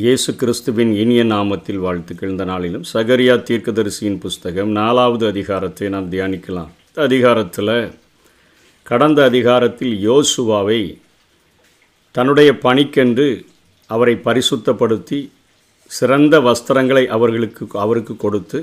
இயேசு கிறிஸ்துவின் இனிய நாமத்தில் வாழ்த்துக்கள் இந்த நாளிலும் சகரியா தீர்க்கதரிசியின் புஸ்தகம் நாலாவது அதிகாரத்தை நாம் தியானிக்கலாம். இந்த அதிகாரத்தில் கடந்த அதிகாரத்தில் யோசுவாவை தன்னுடைய பணிக்கென்று அவரை பரிசுத்தப்படுத்தி சிறந்த வஸ்திரங்களை அவர்களுக்கு அவருக்கு கொடுத்து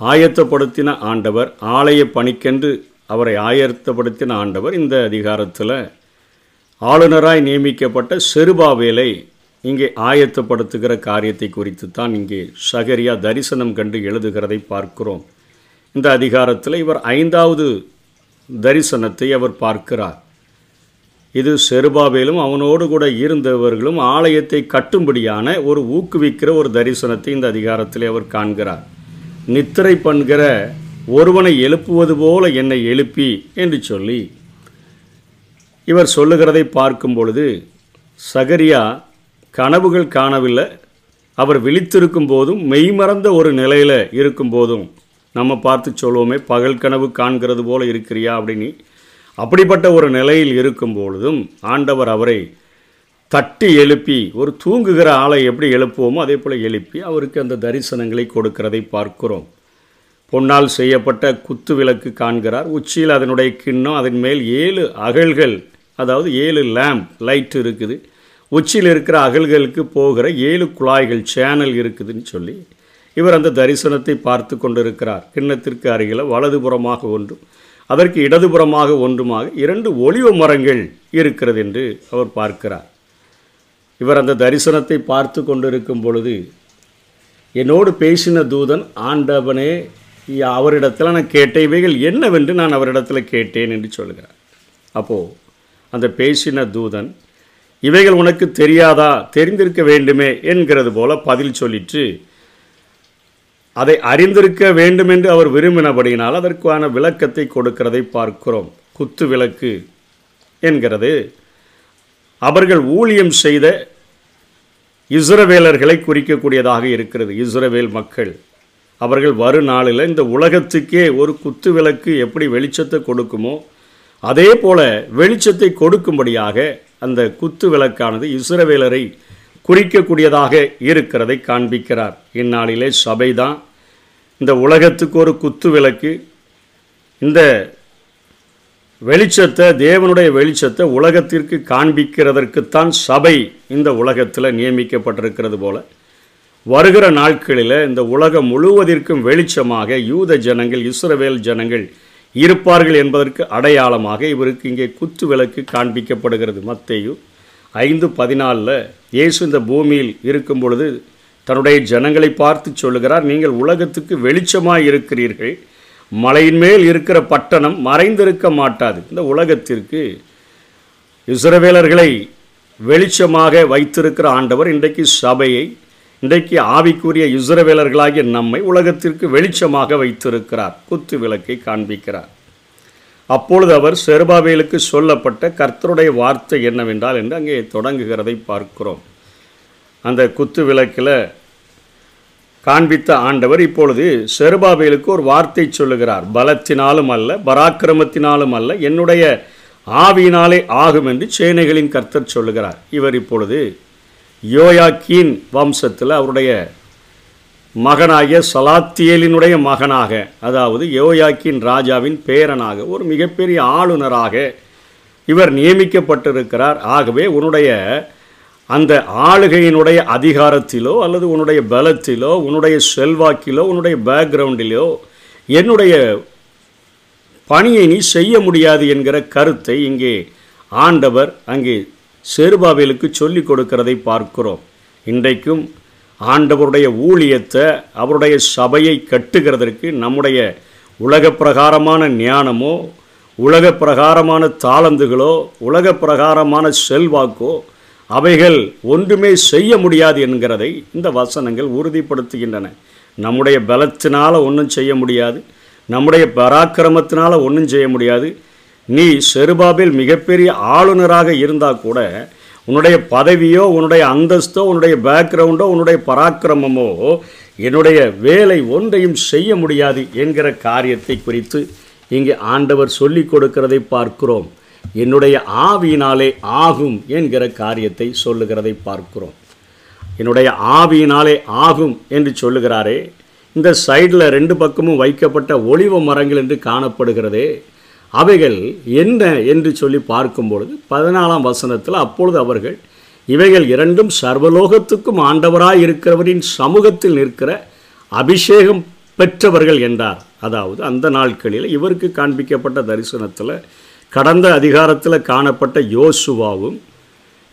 ஆயத்தப்படுத்தின ஆண்டவர் ஆலய பணிக்கென்று அவரை ஆயத்தப்படுத்தின ஆண்டவர். இந்த அதிகாரத்தில் ஆளுநராய் நியமிக்கப்பட்ட செருபாவேலை இங்கே ஆயத்தப்படுத்துகிற காரியத்தை குறித்து தான் இங்கே சகரியா தரிசனம் கண்டு எழுதுகிறதை பார்க்கிறோம். இந்த அதிகாரத்தில் இவர் ஐந்தாவது தரிசனத்தை அவர் பார்க்கிறார். இது செருபாவேலும் அவனோடு கூட இருந்தவர்களும் ஆலயத்தை கட்டும்படியான ஒரு ஊக்குவிக்கிற ஒரு தரிசனத்தை இந்த அதிகாரத்தில் அவர் காண்கிறார். நித்திரை பண்கிற ஒருவனை எழுப்புவது போல என்னை எழுப்பி என்று சொல்லி இவர் சொல்லுகிறதை பார்க்கும் பொழுது சகரியா கனவுகள் காணவில்லை. அவர் விழித்திருக்கும் போதும் மெய்மறந்த ஒரு நிலையில் இருக்கும் போதும் நம்ம பார்த்து சொல்லுவோமே பகல் கனவு காண்கிறது போல இருக்கிறியா அப்படின்னு. அப்படிப்பட்ட ஒரு நிலையில் இருக்கும் பொழுதும் ஆண்டவர் அவரை தட்டி எழுப்பி ஒரு தூங்குகிற ஆளை எப்படி எழுப்புவோமோ அதே போல் எழுப்பி அவருக்கு அந்த தரிசனங்களை கொடுக்கிறதை பார்க்கிறோம். பொன்னால் செய்யப்பட்ட குத்து விளக்கு காண்கிறார். உச்சியில் அதனுடைய கிண்ணம் அதன் மேல் ஏழு அகல்கள் அதாவது ஏழு லேம்ப் லைட் இருக்குது. உச்சியில் இருக்கிற அகல்களுக்கு போகிற ஏழு குழாய்கள் சேனல் இருக்குதுன்னு சொல்லி இவர் அந்த தரிசனத்தை பார்த்து கொண்டிருக்கிறார். கிண்ணத்திற்கு அருகில் வலதுபுறமாக ஒன்றும் அதற்கு இடதுபுறமாக ஒன்றுமாக இரண்டு ஒளிவ மரங்கள் இருக்கிறது என்று அவர் பார்க்கிறார். இவர் அந்த தரிசனத்தை பார்த்து கொண்டிருக்கும் பொழுது என்னோடு பேசின தூதன் ஆண்டவனே அவரிடத்தில் நான் கேட்ட இவைகள் என்னவென்று நான் அவரிடத்தில் கேட்டேன் என்று சொல்கிறார். அப்போது அந்த பேசின தூதன் இவைகள் உனக்கு தெரியாதா? தெரிந்திருக்க வேண்டுமே என்கிறது போல பதில் சொல்லிற்று. அதை அறிந்திருக்க வேண்டும் என்று அவர் விரும்பினபடியினால் அதற்கான விளக்கத்தை கொடுக்கிறதை பார்க்கிறோம். குத்து விளக்கு என்கிறது. அவர்கள் ஊழியம் செய்த இஸ்ரவேலர்களை குறிக்கக்கூடியதாக இருக்கிறது. இஸ்ரவேல் மக்கள். அவர்கள் வரும் நாளில் இந்த உலகத்துக்கே ஒரு குத்து விளக்கு எப்படி வெளிச்சத்தை கொடுக்குமோ அதே போல வெளிச்சத்தை கொடுக்கும்படியாக அந்த குத்து விளக்கானது இஸ்ரவேலரை குறிக்கக்கூடியதாக இருக்கிறதை காண்பிக்கிறார். இந்நாளிலே சபைதான் இந்த உலகத்துக்கு ஒரு குத்து விளக்கு. இந்த வெளிச்சத்தை தேவனுடைய வெளிச்சத்தை உலகத்திற்கு காண்பிக்கிறதற்குத்தான் சபை இந்த உலகத்தில் நியமிக்கப்பட்டிருக்கிறது போல. வருகிற நாட்களில் இந்த உலகம் முழுவதற்கும் வெளிச்சமாக யூத ஜனங்கள் இஸ்ரவேல் ஜனங்கள் இருப்பார்கள் என்பதற்கு அடையாளமாக இவருக்கு இங்கே குத்து விளக்கு காண்பிக்கப்படுகிறது. மத்தேயு ஐந்து பதினாலில் இயேசு இந்த பூமியில் இருக்கும் பொழுது தன்னுடைய ஜனங்களை பார்த்து சொல்லுகிறார் நீங்கள் உலகத்துக்கு வெளிச்சமாக இருக்கிறீர்கள். மலையின் மேல் இருக்கிற பட்டணம் மறைந்திருக்க மாட்டாது. இந்த உலகத்திற்கு இஸ்ரவேலர்களை வெளிச்சமாக வைத்திருக்கிற ஆண்டவர் இன்றைக்கு சபையை இன்றைக்கு ஆவிக்குரிய இஸ்ரவேலர்களாகிய நம்மை உலகத்திற்கு வெளிச்சமாக வைத்திருக்கிறார். குத்து விளக்கை காண்பிக்கிறார். அப்பொழுது அவர் செருபாவேலுக்கு சொல்லப்பட்ட கர்த்தருடைய வார்த்தை என்னவென்றால் என்று அங்கே தொடங்குகிறதை பார்க்கிறோம். அந்த குத்து விளக்கில் காண்பித்த ஆண்டவர் இப்பொழுது செருபாவேலுக்கு ஒரு வார்த்தை சொல்லுகிறார். பலத்தினாலும் அல்ல பராக்கிரமத்தினாலும் அல்ல என்னுடைய ஆவியினாலே ஆகும் என்று சேனைகளின் கர்த்தர் சொல்லுகிறார். இவர் இப்பொழுது யோயாக்கீன் வம்சத்தில் அவருடைய மகனாகிய சலாத்தியலினுடைய மகனாக அதாவது யோயாக்கின் ராஜாவின் பேரனாக ஒரு மிகப்பெரிய ஆளுநராக இவர் நியமிக்கப்பட்டிருக்கிறார். ஆகவே உன்னுடைய அந்த ஆளுகையினுடைய அதிகாரத்திலோ அல்லது உன்னுடைய பலத்திலோ உன்னுடைய செல்வாக்கிலோ உன்னுடைய பேக்ரவுண்டிலோ என்னுடைய பணியை நீ செய்ய முடியாது என்கிற கருத்தை இங்கே ஆண்டவர் அங்கே சேருபாவேலுக்கு சொல்லிக் கொடுக்கிறதை பார்க்கிறோம். இன்றைக்கும் ஆண்டவருடைய ஊழியத்தை அவருடைய சபையை கட்டுகிறதற்கு நம்முடைய உலக பிரகாரமான ஞானமோ உலக பிரகாரமான தாளந்துகளோ உலக பிரகாரமான செல்வாக்கோ அவைகள் ஒன்றுமே செய்ய முடியாது என்கிறதை இந்த வசனங்கள் உறுதிப்படுத்துகின்றன. நம்முடைய பலத்தினால் ஒன்றும் செய்ய முடியாது. நம்முடைய பராக்கிரமத்தினால் ஒன்றும் செய்ய முடியாது. நீ செருபாபில் மிகப்பெரிய ஆளுநராக இருந்தால் கூட உன்னுடைய பதவியோ உன்னுடைய அந்தஸ்தோ உன்னுடைய பேக்ரவுண்டோ உன்னுடைய பராக்கிரமமோ என்னுடைய வேலை ஒன்றையும் செய்ய முடியாது என்கிற காரியத்தை குறித்து இங்கே ஆண்டவர் சொல்லிக் கொடுக்கிறதை பார்க்கிறோம். என்னுடைய ஆவியினாலே ஆகும் என்கிற காரியத்தை சொல்லுகிறதை பார்க்கிறோம். என்னுடைய ஆவியினாலே ஆகும் என்று சொல்லுகிறாரே இந்த சைடில் ரெண்டு பக்கமும் வைக்கப்பட்ட ஒளிவ மரங்கள் என்று காணப்படுகிறதே அவைகள் என்ன என்று சொல்லி பார்க்கும் பொழுது பதினாலாம் வசனத்தில் அப்பொழுது அவர்கள் இவைகள் இரண்டும் சர்வலோகத்துக்கும் ஆண்டவராய் இருக்கிறவரின் சமூகத்தில் நிற்கிற அபிஷேகம் பெற்றவர்கள் என்றார். அதாவது அந்த நாட்களில் இவருக்கு காண்பிக்கப்பட்ட தரிசனத்தில் கடந்த அதிகாரத்தில் காணப்பட்ட யோசுவாவும்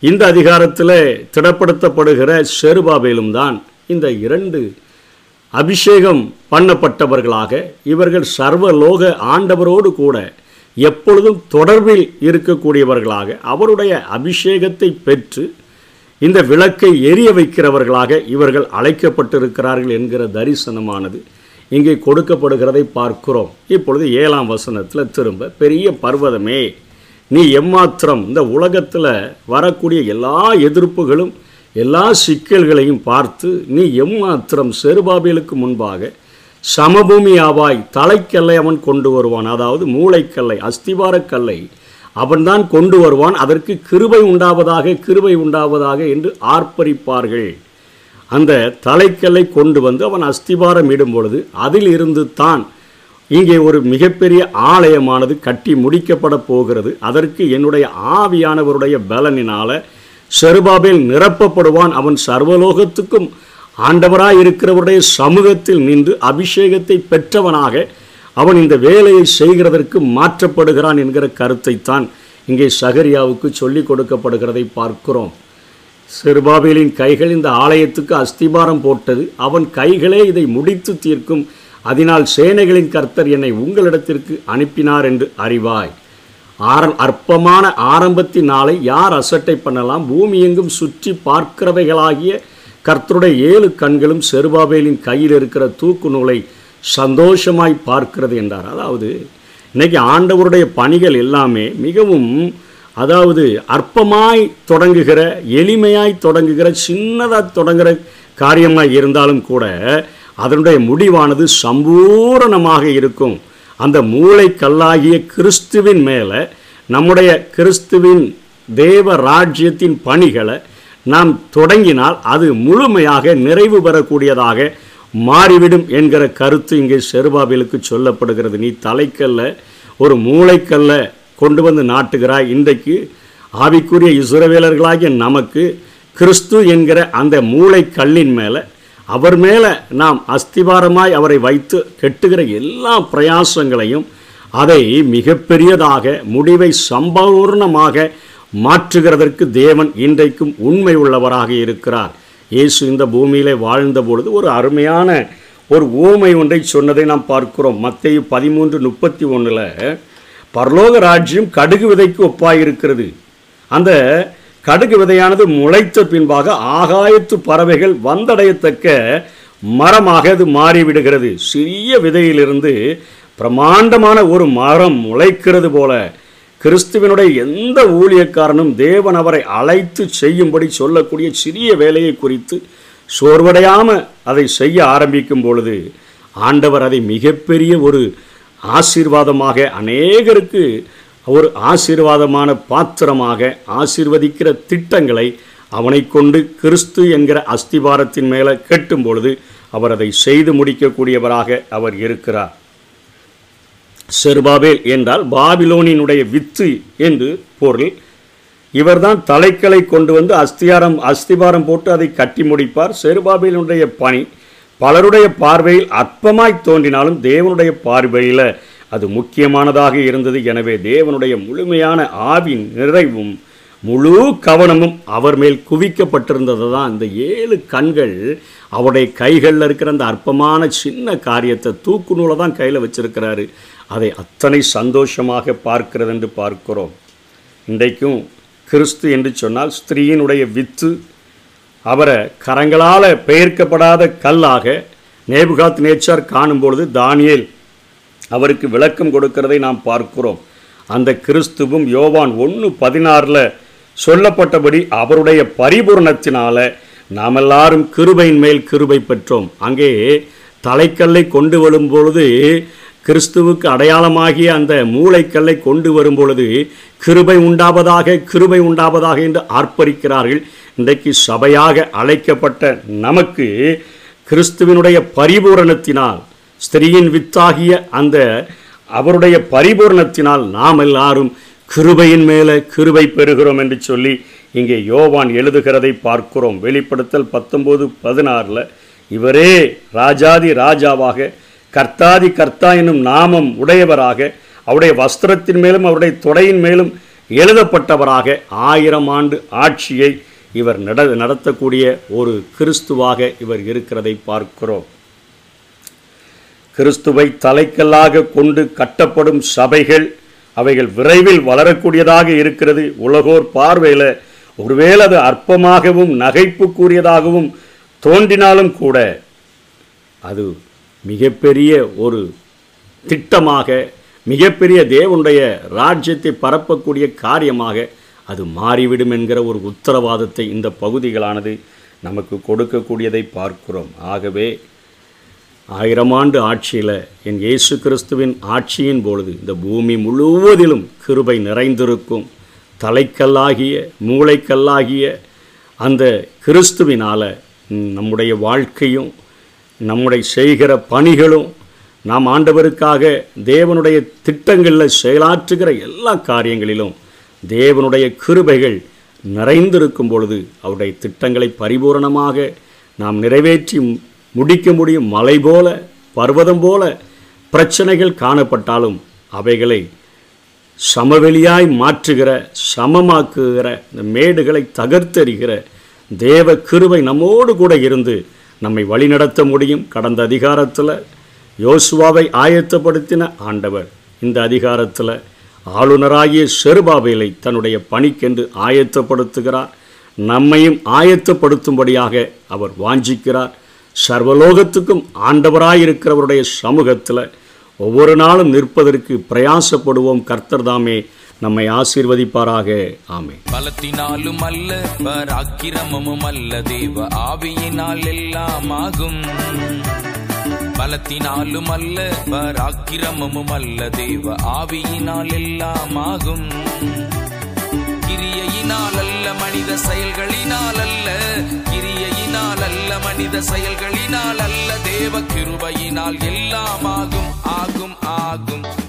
இந்த அதிகாரத்தில் திடப்படுத்தப்படுகிற செருபாபேலும் தான் இந்த இரண்டு அபிஷேகம் பண்ணப்பட்டவர்களாக இவர்கள் சர்வலோக ஆண்டவரோடு கூட எப்பொழுதும் தொடர்பில் இருக்கக்கூடியவர்களாக அவருடைய அபிஷேகத்தை பெற்று இந்த விளக்கை எரிய வைக்கிறவர்களாக இவர்கள் அழைக்கப்பட்டிருக்கிறார்கள் என்கிற தரிசனமானது இங்கே கொடுக்கப்படுகிறதை பார்க்கிறோம். இப்பொழுது ஏழாம் வசனத்தில் திரும்ப பெரிய பர்வதமே நீ எம்மாத்திரம் இந்த உலகத்தில் வரக்கூடிய எல்லா எதிர்ப்புகளும் எல்லா சிக்கல்களையும் பார்த்து நீ எம்மாத்திரம் செருபாபேலுக்கு முன்பாக சமபூமி ஆவாய் தலைக்கல்லை அவன் கொண்டு வருவான். அதாவது மூளைக்கல்லை அஸ்திவாரக்கல்லை அவன்தான் கொண்டு வருவான். அதற்கு கிருபை உண்டாவதாக கிருபை உண்டாவதாக என்று ஆர்ப்பரிப்பார்கள். அந்த தலைக்கல்லை கொண்டு வந்து அவன் அஸ்திவாரம் இடும் பொழுது அதில் இருந்து தான் இங்கே ஒரு மிகப்பெரிய ஆலயமானது கட்டி முடிக்கப்பட போகிறது. அதற்கு என்னுடைய ஆவியானவருடைய பலனினால செருபாபேல் நிரப்பப்படுவான். அவன் சர்வலோகத்துக்கும் ஆண்டவராய் இருக்கிறவருடைய சமூகத்தில் நின்று அபிஷேகத்தை பெற்றவனாக அவன் இந்த வேலையை செய்கிறதற்கு மாற்றப்படுகிறான் என்கிற கருத்தைத்தான் இங்கே சகரியாவுக்கு சொல்லிக் கொடுக்கப்படுகிறதை பார்க்கிறோம். செருபாபேலின் கைகள் இந்த ஆலயத்துக்கு அஸ்திபாரம் போட்டது. அவன் கைகளே இதை முடித்து தீர்க்கும். அதனால் சேனைகளின் கர்த்தர் என்னை உங்களிடத்திற்கு அனுப்பினார் என்று அறிவாய். ஆர அற்பமான ஆரம்பத்தின் நாளை யார் அசட்டை பண்ணலாம்? பூமி எங்கும் சுற்றி பார்க்கிறவைகளாகிய கர்த்தருடைய ஏழு கண்களும் செருபாபேலின் கையில் இருக்கிற தூக்கு நூலை சந்தோஷமாய் பார்க்கிறது என்றார். அதாவது இன்றைக்கி ஆண்டவருடைய பணிகள் எல்லாமே மிகவும் அதாவது அற்பமாய் தொடங்குகிற எளிமையாய் தொடங்குகிற சின்னதாக தொடங்குகிற காரியமாக இருந்தாலும் கூட அதனுடைய முடிவானது சம்பூரணமாக இருக்கும். அந்த மூளை கல்லாகிய கிறிஸ்துவின் மேலே நம்முடைய கிறிஸ்துவின் தேவ ராஜ்யத்தின் பணிகளை நாம் தொடங்கினால் அது முழுமையாக நிறைவு பெறக்கூடியதாக மாறிவிடும் என்கிற கருத்து இங்கே செருபாபிலுக்கு சொல்லப்படுகிறது. நீ தலைக்கல்ல ஒரு மூளைக்கல்ல கொண்டு வந்து நாட்டுகிறாய். இன்றைக்கு ஆவிக்குரிய இசுரவேலர்களாகிய நமக்கு கிறிஸ்து என்கிற அந்த மூளைக்கல்லின் மேலே அவர் மேலே நாம் அஸ்திவாரமாய் அவரை வைத்து கெட்டுகிற எல்லா பிரயாசங்களையும் அதை மிகப்பெரியதாக முடிவை சம்பூர்ணமாக மாற்றுகிறதற்கு தேவன் இன்றைக்கும் உண்மை உள்ளவராக இருக்கிறார். இயேசு இந்த பூமியிலே வாழ்ந்த பொழுது ஒரு அருமையான ஒரு ஓமை ஒன்றை சொன்னதை நாம் பார்க்கிறோம். மத்திய பதிமூன்று முப்பத்தி ஒன்றில் பரலோக ராஜ்யம் கடுகு விதைக்கு ஒப்பாயிருக்கிறது. அந்த கடுகு விதையானது முளைத்த பின்பாக ஆகாயத்து பறவைகள் வந்தடையத்தக்க மரமாக அது மாறிவிடுகிறது. சிறிய விதையிலிருந்து பிரமாண்டமான ஒரு மரம் முளைக்கிறது போல கிறிஸ்துவனுடைய எந்த ஊழியக்காரனும் தேவன் அவரை அழைத்து செய்யும்படி சொல்லக்கூடிய சிறிய வேலையை குறித்து சோர்வடையாமல் அதை செய்ய ஆரம்பிக்கும் பொழுது ஆண்டவர் அதை மிகப்பெரிய ஒரு ஆசீர்வாதமாக அநேகருக்கு ஒரு ஆசீர்வாதமான பாத்திரமாக ஆசீர்வதிக்கிற திட்டங்களை அவனை கொண்டு கிறிஸ்து என்கிற அஸ்திபாரத்தின் மேலே கெட்டும் பொழுது அவர் அதை செய்து முடிக்கக்கூடியவராக அவர் இருக்கிறார். செருபாபேல் என்றால் பாபிலோனினுடைய வித்து என்று பொருள். இவர்தான் தலைக்களை கொண்டு வந்து அஸ்தியாரம் அஸ்திபாரம் போட்டு அதை கட்டி முடிப்பார். செருபாபேலினுடைய பணி பலருடைய பார்வையில் அற்பமாய் தோன்றினாலும் தேவனுடைய பார்வையில் அது முக்கியமானதாக இருந்தது. எனவே தேவனுடைய முழுமையான ஆவின் நிறைவும் முழு கவனமும் அவர் மேல் குவிக்கப்பட்டிருந்தது தான். இந்த ஏழு கண்கள் அவருடைய கைகளில் இருக்கிற அந்த அற்பமான சின்ன காரியத்தை தூக்கு நூலை தான் கையில் வச்சிருக்கிறாரு. அதை அத்தனை சந்தோஷமாக பார்க்கிறது என்று பார்க்கிறோம். இன்றைக்கும் கிறிஸ்து என்று சொன்னால் ஸ்திரீயினுடைய வித்து அவரை கரங்களால் பெயர்க்கப்படாத கல்லாக நேபுகாத் நேச்சார் காணும் பொழுது தானியேல் அவருக்கு விளக்கம் கொடுக்கிறதை நாம் பார்க்கிறோம். அந்த கிறிஸ்துவும் யோவான் ஒன்று பதினாறில் சொல்லப்பட்டபடி அவருடைய பரிபூர்ணத்தினால நாம் எல்லாரும் கிருபையின் மேல் கிருபை பெற்றோம். அங்கே தலைக்கல்லை கொண்டு வரும் பொழுது கிறிஸ்துவுக்கு அடையாளமாகிய அந்த மூளைக்கல்லை கொண்டு வரும் பொழுது கிருபை உண்டாவதாக கிருபை உண்டாவதாக என்று ஆர்ப்பரிக்கிறார்கள். இன்றைக்கு சபையாக அழைக்கப்பட்ட நமக்கு கிறிஸ்துவினுடைய பரிபூரணத்தினால் ஸ்திரீயின் வித்தாகிய அந்த அவருடைய பரிபூரணத்தினால் நாம் எல்லாரும் கிருபையின் மேலே கிருபை பெறுகிறோம் என்று சொல்லி இங்கே யோவான் எழுதுகிறதை பார்க்கிறோம். வெளிப்படுத்தல் பத்தொம்போது பதினாறில் இவரே ராஜாதி ராஜாவாக கர்த்தாதி கர்த்தா என்னும் நாமம் உடையவராக அவருடைய வஸ்திரத்தின் மேலும் அவருடைய தொடையின் மேலும் எழுதப்பட்டவராக ஆயிரம் ஆண்டு ஆட்சியை இவர் நட நடத்தக்கூடிய ஒரு கிறிஸ்துவாக இவர் இருக்கிறதை பார்க்கிறோம். கிறிஸ்துவை தலைக்கல்லாக கொண்டு கட்டப்படும் சபைகள் அவைகள் விரைவில் வளரக்கூடியதாக இருக்கிறது. உலகோர் பார்வையில் ஒருவேளை அது அற்பமாகவும் நகைப்புக்குரியதாகவும் தோன்றினாலும் கூட அது மிகப்பெரிய ஒரு திட்டமாக மிகப்பெரிய தேவனுடைய ராஜ்யத்தை பரப்பக்கூடிய காரியமாக அது மாறிவிடும் என்கிற ஒரு உத்தரவாதத்தை இந்த பகுதிகளானது நமக்கு கொடுக்கக்கூடியதை பார்க்கிறோம். ஆகவே ஆயிரம் ஆண்டு ஆட்சியில் என் இயேசு கிறிஸ்துவின் ஆட்சியின் பொழுது இந்த பூமி முழுவதிலும் கிருபை நிறைந்திருக்கும். தலைக்கல்லாகிய மூளைக்கல்லாகிய அந்த கிறிஸ்துவினால் நம்முடைய வாழ்க்கையும் நம்முடைய செய்கிற பணிகளும் நாம் ஆண்டவருக்காக தேவனுடைய திட்டங்களில் செயலாற்றுகிற எல்லா காரியங்களிலும் தேவனுடைய கிருபைகள் நிறைந்திருக்கும் பொழுது அவருடைய திட்டங்களை பரிபூரணமாக நாம் நிறைவேற்றி முடிக்க முடியும். மலை போல பர்வதம் போல பிரச்சனைகள் காணப்பட்டாலும் அவைகளை சமவெளியாய் மாற்றுகிற சமமாக்குகிற இந்த மேடுகளை தகர்த்தெறிகிற தேவ கிருபை நம்மோடு கூட இருந்து நம்மை வழிநடத்த முடியும். கடந்த அதிகாரத்தில் யோசுவாவை ஆயத்தப்படுத்தின ஆண்டவர் இந்த அதிகாரத்தில் ஆளுநராகிய செருபாபேலை தன்னுடைய பணிக்கென்று ஆயத்தப்படுத்துகிறார். நம்மையும் ஆயத்தப்படுத்தும்படியாக அவர் வாஞ்சிக்கிறார். சர்வலோகத்துக்கும் ஆண்டவராயிருக்கிறவருடைய சமூகத்தில் ஒவ்வொரு நாளும் நிற்பதற்கு பிரயாசப்படுவோம். கர்த்தர்தாமே நம்மை ஆசீர்வதிப்பாராக. ஆமே பலத்தினாலும் அல்ல பராக்கிரமமும் அல்ல தேவ ஆவியினால் எல்லாம் ஆகும். பலத்தினாலும் அல்ல பராக்கிரமமும் அல்ல தேவ ஆவியினால் எல்லாம் ஆகும். கிரியையினால் அல்ல மனித செயல்களினால் அல்ல. கிரியையினால் அல்ல மனித செயல்களினால் அல்ல. தேவ கிருபையினால் எல்லாம் ஆகும் ஆகும் ஆகும்.